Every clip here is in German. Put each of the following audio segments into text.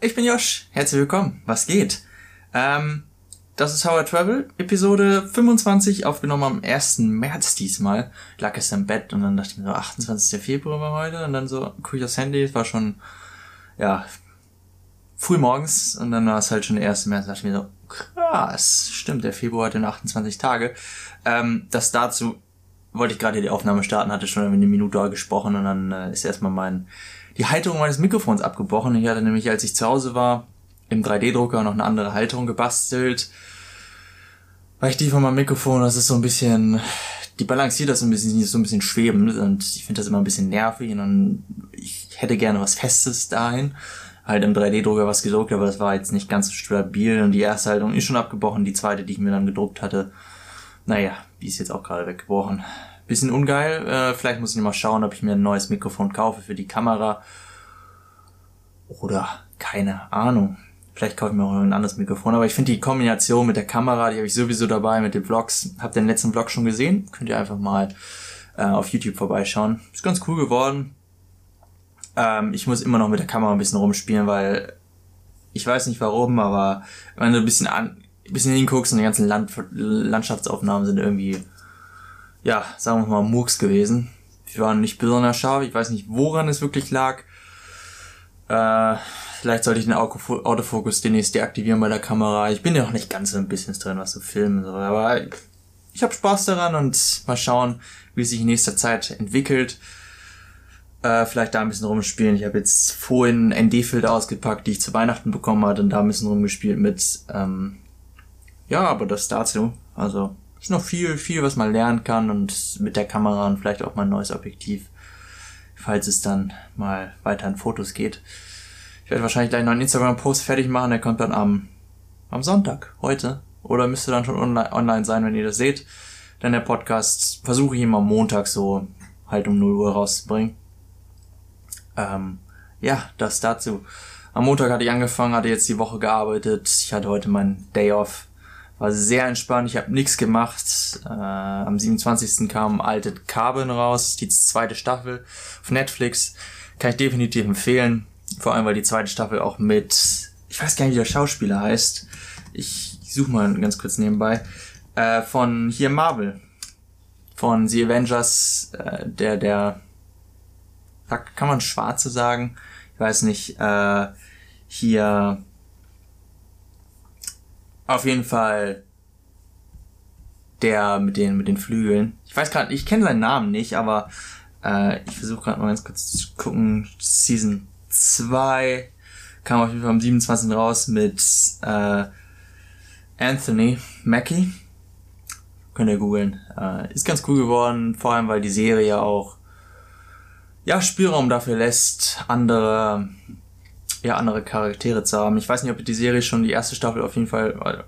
Ich bin Josh. Herzlich willkommen. Was geht? Ähm, das ist How I Travel, Episode 25, aufgenommen am 1. März diesmal. Lag gestern im Bett und dann dachte ich mir so, 28. Februar war heute und dann so, guck ich aufs Handy, es war schon, ja, früh morgens und dann war es halt schon der 1. März, da dachte ich mir so, krass, stimmt, der Februar hatte nur 28 Tage. Ähm, das dazu wollte ich gerade die Aufnahme starten, hatte schon eine Minute gesprochen und dann äh, ist erstmal mein die Halterung meines Mikrofons abgebrochen. Ich hatte nämlich, als ich zu Hause war, im 3D-Drucker noch eine andere Halterung gebastelt. Weil ich die von meinem Mikrofon, das ist so ein bisschen, die balanciert das so ein bisschen, so ein bisschen schwebend und ich finde das immer ein bisschen nervig und dann, ich hätte gerne was Festes dahin. Halt im 3D-Drucker was gedruckt, aber das war jetzt nicht ganz so stabil und die erste Halterung ist schon abgebrochen, die zweite, die ich mir dann gedruckt hatte, naja, die ist jetzt auch gerade weggebrochen. Bisschen ungeil. Äh, vielleicht muss ich mal schauen, ob ich mir ein neues Mikrofon kaufe für die Kamera. Oder keine Ahnung. Vielleicht kaufe ich mir auch ein anderes Mikrofon. Aber ich finde die Kombination mit der Kamera, die habe ich sowieso dabei mit den Vlogs. Habt ihr den letzten Vlog schon gesehen? Könnt ihr einfach mal äh, auf YouTube vorbeischauen. Ist ganz cool geworden. Ähm, ich muss immer noch mit der Kamera ein bisschen rumspielen, weil ich weiß nicht warum, aber wenn du ein bisschen an, bisschen hinguckst und die ganzen Land Landschaftsaufnahmen sind irgendwie, ja, sagen wir mal, Murks gewesen. Die waren nicht besonders scharf. Ich weiß nicht, woran es wirklich lag. Äh, vielleicht sollte ich den Autofokus demnächst deaktivieren bei der Kamera. Ich bin ja noch nicht ganz so im Business drin, was zu filmen soll. Aber ich habe Spaß daran und mal schauen, wie es sich in nächster Zeit entwickelt. Äh, vielleicht da ein bisschen rumspielen. Ich habe jetzt vorhin ND-Filter ausgepackt, die ich zu Weihnachten bekommen hatte und da ein bisschen rumgespielt mit ähm, ja, aber das dazu. Also ist noch viel, viel, was man lernen kann und mit der Kamera und vielleicht auch mal ein neues Objektiv, falls es dann mal weiter in Fotos geht. Ich werde wahrscheinlich gleich noch einen Instagram-Post fertig machen, der kommt dann am, am Sonntag, heute. Oder müsste dann schon online, online sein, wenn ihr das seht. Denn der Podcast versuche ich immer Montag so halt um 0 Uhr rauszubringen. Ähm, ja, das dazu. Am Montag hatte ich angefangen, hatte jetzt die Woche gearbeitet. Ich hatte heute meinen Day off. War sehr entspannt, ich habe nichts gemacht. Äh, am 27. kam Altered Carbon raus, die zweite Staffel auf Netflix. Kann ich definitiv empfehlen. Vor allem, weil die zweite Staffel auch mit, ich weiß gar nicht, wie der Schauspieler heißt. Ich, ich suche mal ganz kurz nebenbei. Äh, von hier Marvel. Von The Avengers, äh, der, der, kann man Schwarze sagen? Ich weiß nicht, äh, hier, auf jeden Fall der mit den mit den Flügeln. Ich weiß gerade, ich kenne seinen Namen nicht, aber äh, ich versuche gerade mal ganz kurz zu gucken. Season 2 kam auf jeden Fall am 27. raus mit äh, Anthony Mackie. Könnt ihr googeln. Äh, ist ganz cool geworden, vor allem weil die Serie auch ja Spielraum dafür lässt, andere ja, andere Charaktere zu haben. Ich weiß nicht, ob ihr die Serie schon die erste Staffel auf jeden Fall,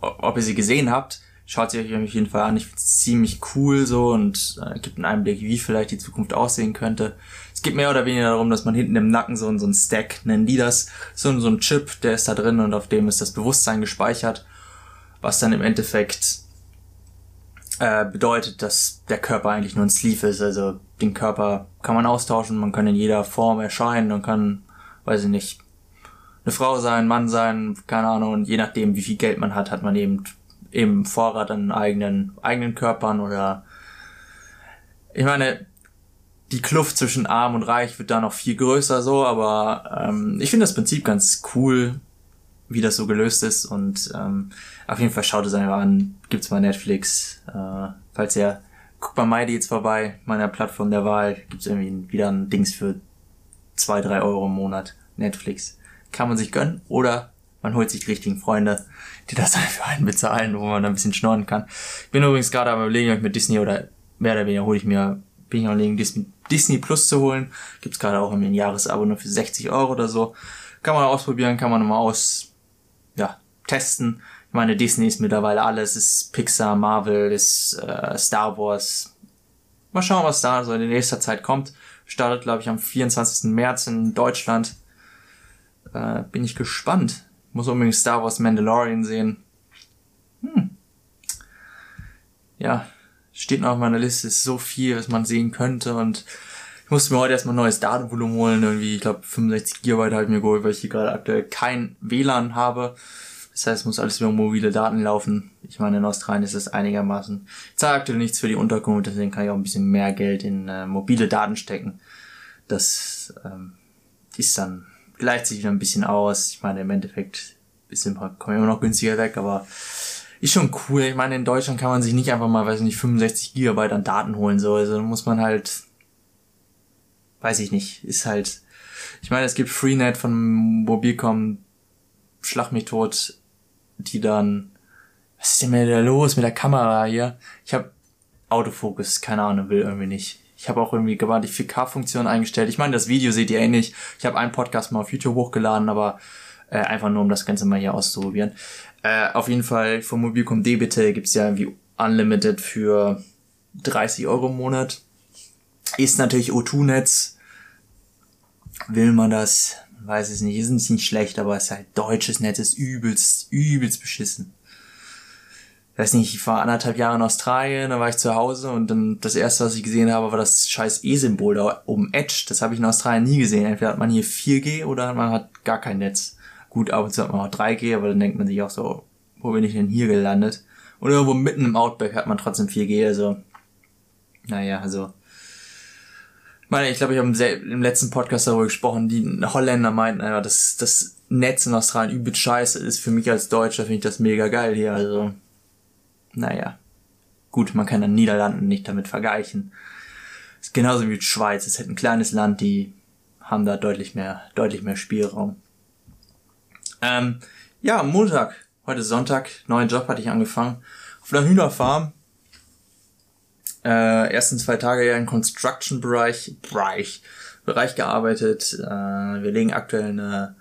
ob ihr sie gesehen habt. Schaut sie euch auf jeden Fall an. Ich finde es ziemlich cool so und äh, gibt einen Einblick, wie vielleicht die Zukunft aussehen könnte. Es geht mehr oder weniger darum, dass man hinten im Nacken so, so ein Stack, nennen die das, so, so ein Chip, der ist da drin und auf dem ist das Bewusstsein gespeichert, was dann im Endeffekt äh, bedeutet, dass der Körper eigentlich nur ein Sleeve ist. Also den Körper kann man austauschen, man kann in jeder Form erscheinen und kann weiß ich nicht, eine Frau sein, Mann sein, keine Ahnung, und je nachdem, wie viel Geld man hat, hat man eben eben Vorrat an eigenen, eigenen Körpern oder ich meine, die Kluft zwischen arm und reich wird da noch viel größer so, aber ähm, ich finde das Prinzip ganz cool, wie das so gelöst ist. Und ähm, auf jeden Fall schaut es einfach an, gibt's bei Netflix, äh, falls ihr guckt bei MyDeals vorbei, meiner Plattform der Wahl, gibt's irgendwie wieder ein Dings für zwei, drei Euro im Monat Netflix. Kann man sich gönnen oder man holt sich die richtigen Freunde, die das dann für einen bezahlen, wo man dann ein bisschen schnorren kann. Ich bin übrigens gerade am überlegen, ob ich mit Disney oder mehr oder weniger hole ich mir, bin ich am überlegen, Disney, Plus zu holen. Gibt's gerade auch im Jahresabo nur für 60 Euro oder so. Kann man ausprobieren, kann man mal aus, ja, testen. Ich meine, Disney ist mittlerweile alles, ist Pixar, Marvel, ist äh, Star Wars. Mal schauen, was da so in nächster Zeit kommt. Startet, glaube ich, am 24. März in Deutschland. Äh, bin ich gespannt. Muss unbedingt Star Wars Mandalorian sehen. Hm. Ja, steht noch auf meiner Liste. Ist so viel, was man sehen könnte. Und Ich musste mir heute erstmal ein neues Datenvolumen holen, irgendwie, ich glaube 65 GB habe ich mir geholt, weil ich hier gerade aktuell kein WLAN habe. Das heißt, es muss alles über mobile Daten laufen. Ich meine, in Australien ist es einigermaßen. Ich zahle aktuell nichts für die Unterkunft, deswegen kann ich auch ein bisschen mehr Geld in äh, mobile Daten stecken. Das ähm, ist dann, gleicht sich wieder ein bisschen aus. Ich meine, im Endeffekt kommen wir immer noch günstiger weg, aber ist schon cool. Ich meine, in Deutschland kann man sich nicht einfach mal, weiß ich nicht, 65 Gigabyte an Daten holen, so. Also muss man halt, weiß ich nicht, ist halt, ich meine, es gibt Freenet von Mobilcom, Schlag mich tot, die dann, was ist denn mit der los mit der Kamera hier? Ich habe Autofokus, keine Ahnung, will irgendwie nicht. Ich habe auch irgendwie gewarnt die 4K-Funktion eingestellt. Ich meine, das Video seht ihr eh nicht. Ich habe einen Podcast mal auf YouTube hochgeladen, aber äh, einfach nur, um das Ganze mal hier auszuprobieren. Äh, auf jeden Fall, von Mobilcom D-Bitte gibt's ja irgendwie Unlimited für 30 Euro im Monat. Ist natürlich O2-Netz. Will man das? Weiß es nicht, ist nicht schlecht, aber es ist halt deutsches Netz, ist übelst, übelst beschissen. Ich weiß nicht, ich war anderthalb Jahre in Australien, da war ich zu Hause und dann das erste, was ich gesehen habe, war das scheiß E-Symbol da oben Edge. Das habe ich in Australien nie gesehen. Entweder hat man hier 4G oder man hat gar kein Netz. Gut, ab und zu hat man auch 3G, aber dann denkt man sich auch so, wo bin ich denn hier gelandet? Und irgendwo mitten im Outback hat man trotzdem 4G, also, naja, also, meine, ich glaube, ich habe im, letzten Podcast darüber gesprochen, die Holländer meinten, ja, dass das Netz in Australien übel scheiße ist. Für mich als Deutscher finde ich das mega geil hier. Also, naja. Gut, man kann dann Niederlanden nicht damit vergleichen. Ist genauso wie die Schweiz. Es ist halt ein kleines Land, die haben da deutlich mehr, deutlich mehr Spielraum. Ähm, ja, Montag, heute Sonntag, neuen Job hatte ich angefangen. Auf einer Hühnerfarm äh, ersten zwei Tage ja im Construction-Bereich Bereich, Bereich gearbeitet. Äh, wir legen aktuell eine,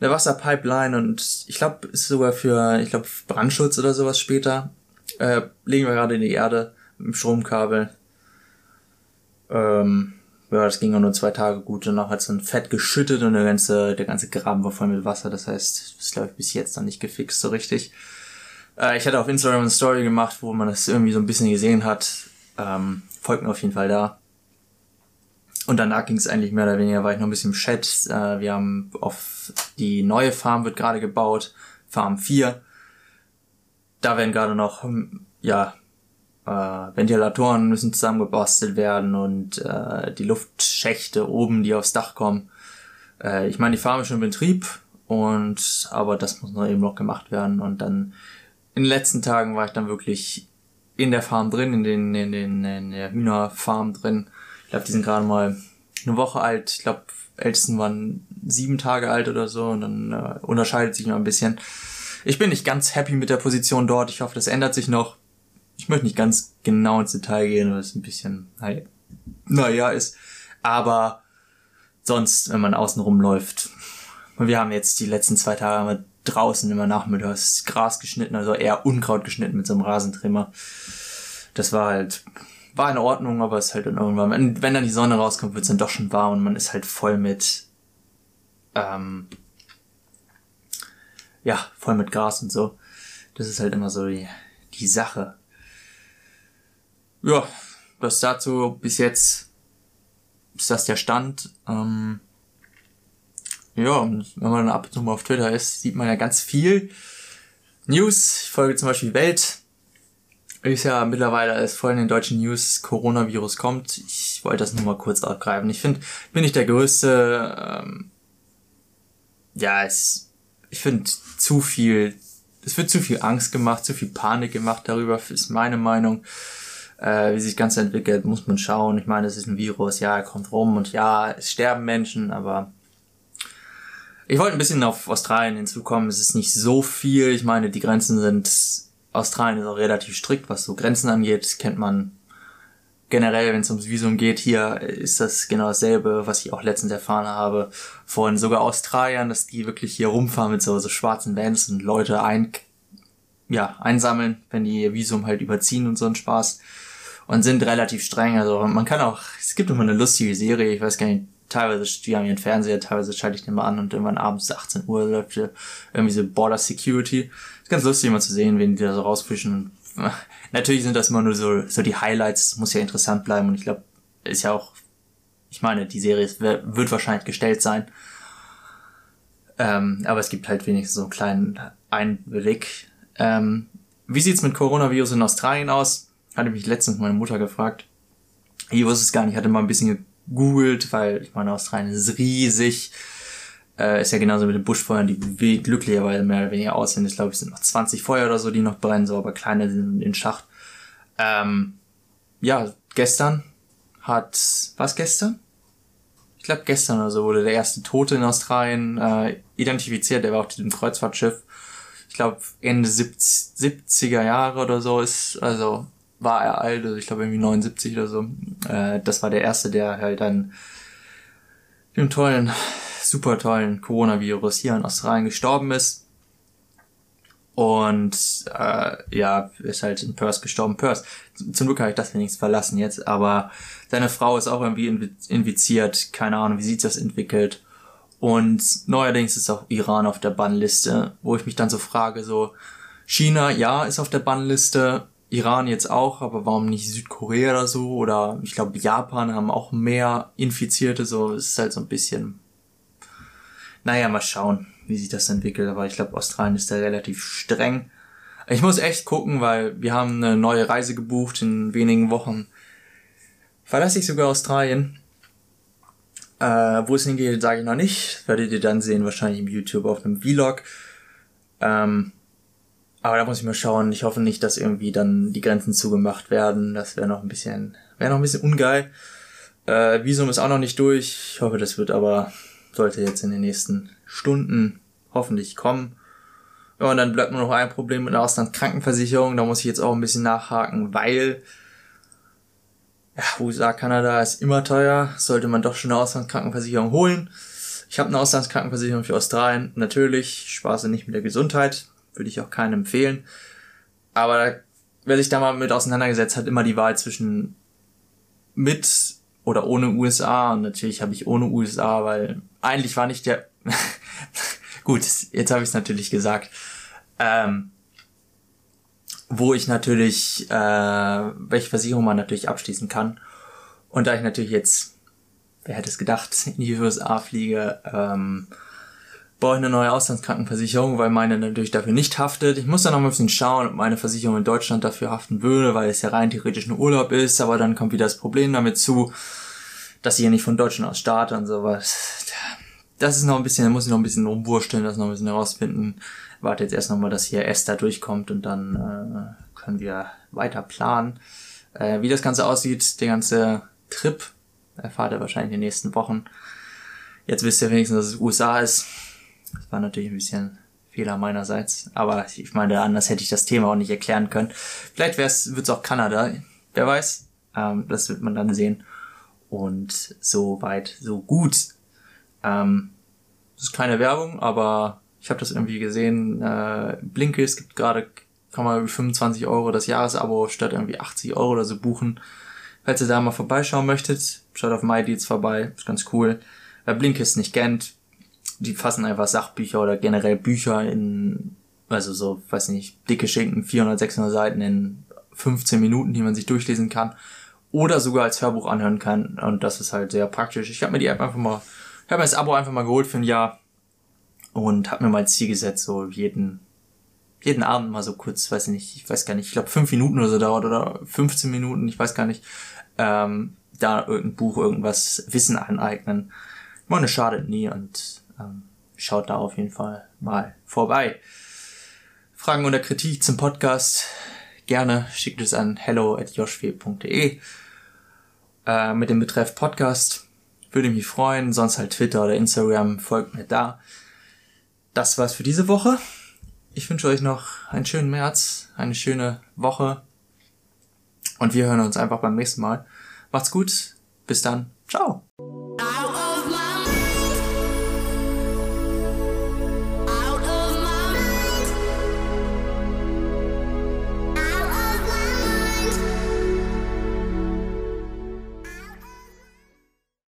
eine Wasserpipeline und ich glaube, ist sogar für, ich glaube, Brandschutz oder sowas später. Äh, legen wir gerade in die Erde mit dem Stromkabel. Ähm, ja, das ging auch nur zwei Tage gut. Danach hat es dann Fett geschüttet und der ganze, der ganze Graben war voll mit Wasser. Das heißt, das glaube ich, bis jetzt noch nicht gefixt so richtig. Äh, ich hatte auf Instagram eine Story gemacht, wo man das irgendwie so ein bisschen gesehen hat. Ähm, folgt mir auf jeden Fall da. Und danach ging es eigentlich mehr oder weniger, war ich noch ein bisschen im Chat. Äh, wir haben auf die neue Farm wird gerade gebaut, Farm 4. Da werden gerade noch, hm, ja, äh, Ventilatoren müssen zusammengebastelt werden und äh, die Luftschächte oben, die aufs Dach kommen. Äh, ich meine, die Farm ist schon in Betrieb und aber das muss noch eben noch gemacht werden. Und dann in den letzten Tagen war ich dann wirklich in der Farm drin, in den, in den, in der Hühnerfarm drin. Ich glaube, die sind gerade mal eine Woche alt. Ich glaube, ältesten waren sieben Tage alt oder so und dann äh, unterscheidet sich noch ein bisschen. Ich bin nicht ganz happy mit der Position dort. Ich hoffe, das ändert sich noch. Ich möchte nicht ganz genau ins Detail gehen, weil es ein bisschen, naja, ist. Aber sonst, wenn man außen rumläuft. Wir haben jetzt die letzten zwei Tage draußen immer nachmittags Gras geschnitten, also eher Unkraut geschnitten mit so einem Rasentrimmer. Das war halt, war in Ordnung, aber es ist halt dann irgendwann, wenn, wenn dann die Sonne rauskommt, wird es dann doch schon warm und man ist halt voll mit, ähm, ja, voll mit Gras und so. Das ist halt immer so die, die Sache. Ja, das dazu bis jetzt ist das der Stand. Ähm, ja, und wenn man dann ab und zu mal auf Twitter ist, sieht man ja ganz viel News. Ich folge zum Beispiel Welt. Ist ja mittlerweile als voll in den deutschen News Coronavirus kommt. Ich wollte das nur mal kurz aufgreifen. Ich finde, bin ich der größte, ähm, ja, es, ich finde zu viel, es wird zu viel Angst gemacht, zu viel Panik gemacht darüber, ist meine Meinung. Äh, wie sich das Ganze entwickelt, muss man schauen. Ich meine, es ist ein Virus, ja, er kommt rum und ja, es sterben Menschen, aber ich wollte ein bisschen auf Australien hinzukommen. Es ist nicht so viel. Ich meine, die Grenzen sind, Australien ist auch relativ strikt, was so Grenzen angeht. Kennt man generell, wenn es ums Visum geht. Hier ist das genau dasselbe, was ich auch letztens erfahren habe von sogar Australiern, dass die wirklich hier rumfahren mit so, so schwarzen Vans und Leute ein, ja, einsammeln, wenn die ihr Visum halt überziehen und so ein Spaß. Und sind relativ streng. Also man kann auch, es gibt immer eine lustige Serie, ich weiß gar nicht, teilweise, die haben ihren Fernseher, teilweise schalte ich den mal an und irgendwann abends 18 Uhr läuft hier irgendwie so Border Security. Ist ganz lustig mal zu sehen, wen die da so rausfischen. Natürlich sind das immer nur so, so die Highlights, muss ja interessant bleiben und ich glaube, ist ja auch, ich meine, die Serie wird wahrscheinlich gestellt sein. Ähm, aber es gibt halt wenigstens so einen kleinen Einblick. Ähm, wie sieht's mit Coronavirus in Australien aus? Hatte mich letztens meine Mutter gefragt. Ich wusste es gar nicht, hatte mal ein bisschen gegoogelt, weil ich meine, Australien ist riesig. Äh, ist ja genauso mit den Buschfeuern, die glücklicherweise mehr oder weniger aussehen. Ich glaube, es sind noch 20 Feuer oder so, die noch brennen, so, aber kleine sind in Schacht. Ähm, ja, gestern hat, was gestern? Ich glaube gestern oder so wurde der erste Tote in Australien äh, identifiziert, der war auf diesem Kreuzfahrtschiff. Ich glaube Ende 70er Jahre oder so ist, also war er alt, also ich glaube irgendwie 79 oder so. Äh, das war der erste, der halt dann dem tollen, super tollen Coronavirus hier in Australien gestorben ist. Und äh, ja, ist halt in Perth gestorben. Perth. Zum Glück habe ich das wenigstens verlassen jetzt, aber seine Frau ist auch irgendwie infiziert. Keine Ahnung, wie sich das entwickelt. Und neuerdings ist auch Iran auf der Bannliste, wo ich mich dann so frage, so China, ja, ist auf der Bannliste, Iran jetzt auch, aber warum nicht Südkorea oder so? Oder ich glaube, Japan haben auch mehr Infizierte, so es ist halt so ein bisschen. Naja, mal schauen wie sich das entwickelt. Aber ich glaube, Australien ist da relativ streng. Ich muss echt gucken, weil wir haben eine neue Reise gebucht in wenigen Wochen. Verlasse ich sogar Australien. Äh, wo es hingeht, sage ich noch nicht. Werdet ihr dann sehen, wahrscheinlich im YouTube auf einem Vlog. Ähm, aber da muss ich mal schauen. Ich hoffe nicht, dass irgendwie dann die Grenzen zugemacht werden. Das wäre noch ein bisschen, wäre noch ein bisschen ungeil. Äh, Visum ist auch noch nicht durch. Ich hoffe, das wird aber, sollte jetzt in den nächsten Stunden hoffentlich kommen. Ja, und dann bleibt nur noch ein Problem mit der Auslandskrankenversicherung. Da muss ich jetzt auch ein bisschen nachhaken, weil ja, USA, Kanada ist immer teuer. Sollte man doch schon eine Auslandskrankenversicherung holen. Ich habe eine Auslandskrankenversicherung für Australien. Natürlich, spaße nicht mit der Gesundheit. Würde ich auch keinen empfehlen. Aber wer sich da mal mit auseinandergesetzt hat, immer die Wahl zwischen mit oder ohne USA. Und natürlich habe ich ohne USA, weil eigentlich war nicht der Gut, jetzt habe ich es natürlich gesagt. Ähm, wo ich natürlich, äh, welche Versicherung man natürlich abschließen kann. Und da ich natürlich jetzt, wer hätte es gedacht, in die USA fliege, ähm, brauche ich eine neue Auslandskrankenversicherung, weil meine natürlich dafür nicht haftet. Ich muss dann noch ein bisschen schauen, ob meine Versicherung in Deutschland dafür haften würde, weil es ja rein theoretisch ein Urlaub ist, aber dann kommt wieder das Problem damit zu, dass ich ja nicht von Deutschland aus starte und sowas das ist noch ein bisschen, da muss ich noch ein bisschen rumwursteln, das noch ein bisschen herausfinden. Warte jetzt erst nochmal, dass hier Esther durchkommt und dann äh, können wir weiter planen. Äh, wie das Ganze aussieht, der ganze Trip, erfahrt ihr wahrscheinlich in den nächsten Wochen. Jetzt wisst ihr wenigstens, dass es USA ist. Das war natürlich ein bisschen Fehler meinerseits. Aber ich meine, anders hätte ich das Thema auch nicht erklären können. Vielleicht wird es auch Kanada. Wer weiß. Ähm, das wird man dann sehen. Und so weit, so gut. Ähm, das ist keine Werbung, aber ich habe das irgendwie gesehen. Äh, Blinkist gibt gerade, kann man 25 Euro das Jahresabo statt irgendwie 80 Euro oder so buchen. Falls ihr da mal vorbeischauen möchtet, schaut auf MyDeals vorbei, ist ganz cool. Wer Blinkist nicht kennt, die fassen einfach Sachbücher oder generell Bücher in, also so, weiß nicht, dicke Schinken, 400, 600 Seiten in 15 Minuten, die man sich durchlesen kann. Oder sogar als Hörbuch anhören kann. Und das ist halt sehr praktisch. Ich habe mir die App einfach mal ich habe mir das Abo einfach mal geholt für ein Jahr und habe mir mal Ziel gesetzt, so jeden, jeden Abend mal so kurz, weiß ich nicht, ich weiß gar nicht, ich glaube fünf Minuten oder so dauert oder 15 Minuten, ich weiß gar nicht, ähm, da irgendein Buch, irgendwas Wissen aneignen. Ich meine, schadet nie und ähm, schaut da auf jeden Fall mal vorbei. Fragen oder Kritik zum Podcast gerne schickt es an hello at äh, mit dem Betreff Podcast würde mich freuen. Sonst halt Twitter oder Instagram. Folgt mir da. Das war's für diese Woche. Ich wünsche euch noch einen schönen März, eine schöne Woche. Und wir hören uns einfach beim nächsten Mal. Macht's gut. Bis dann. Ciao.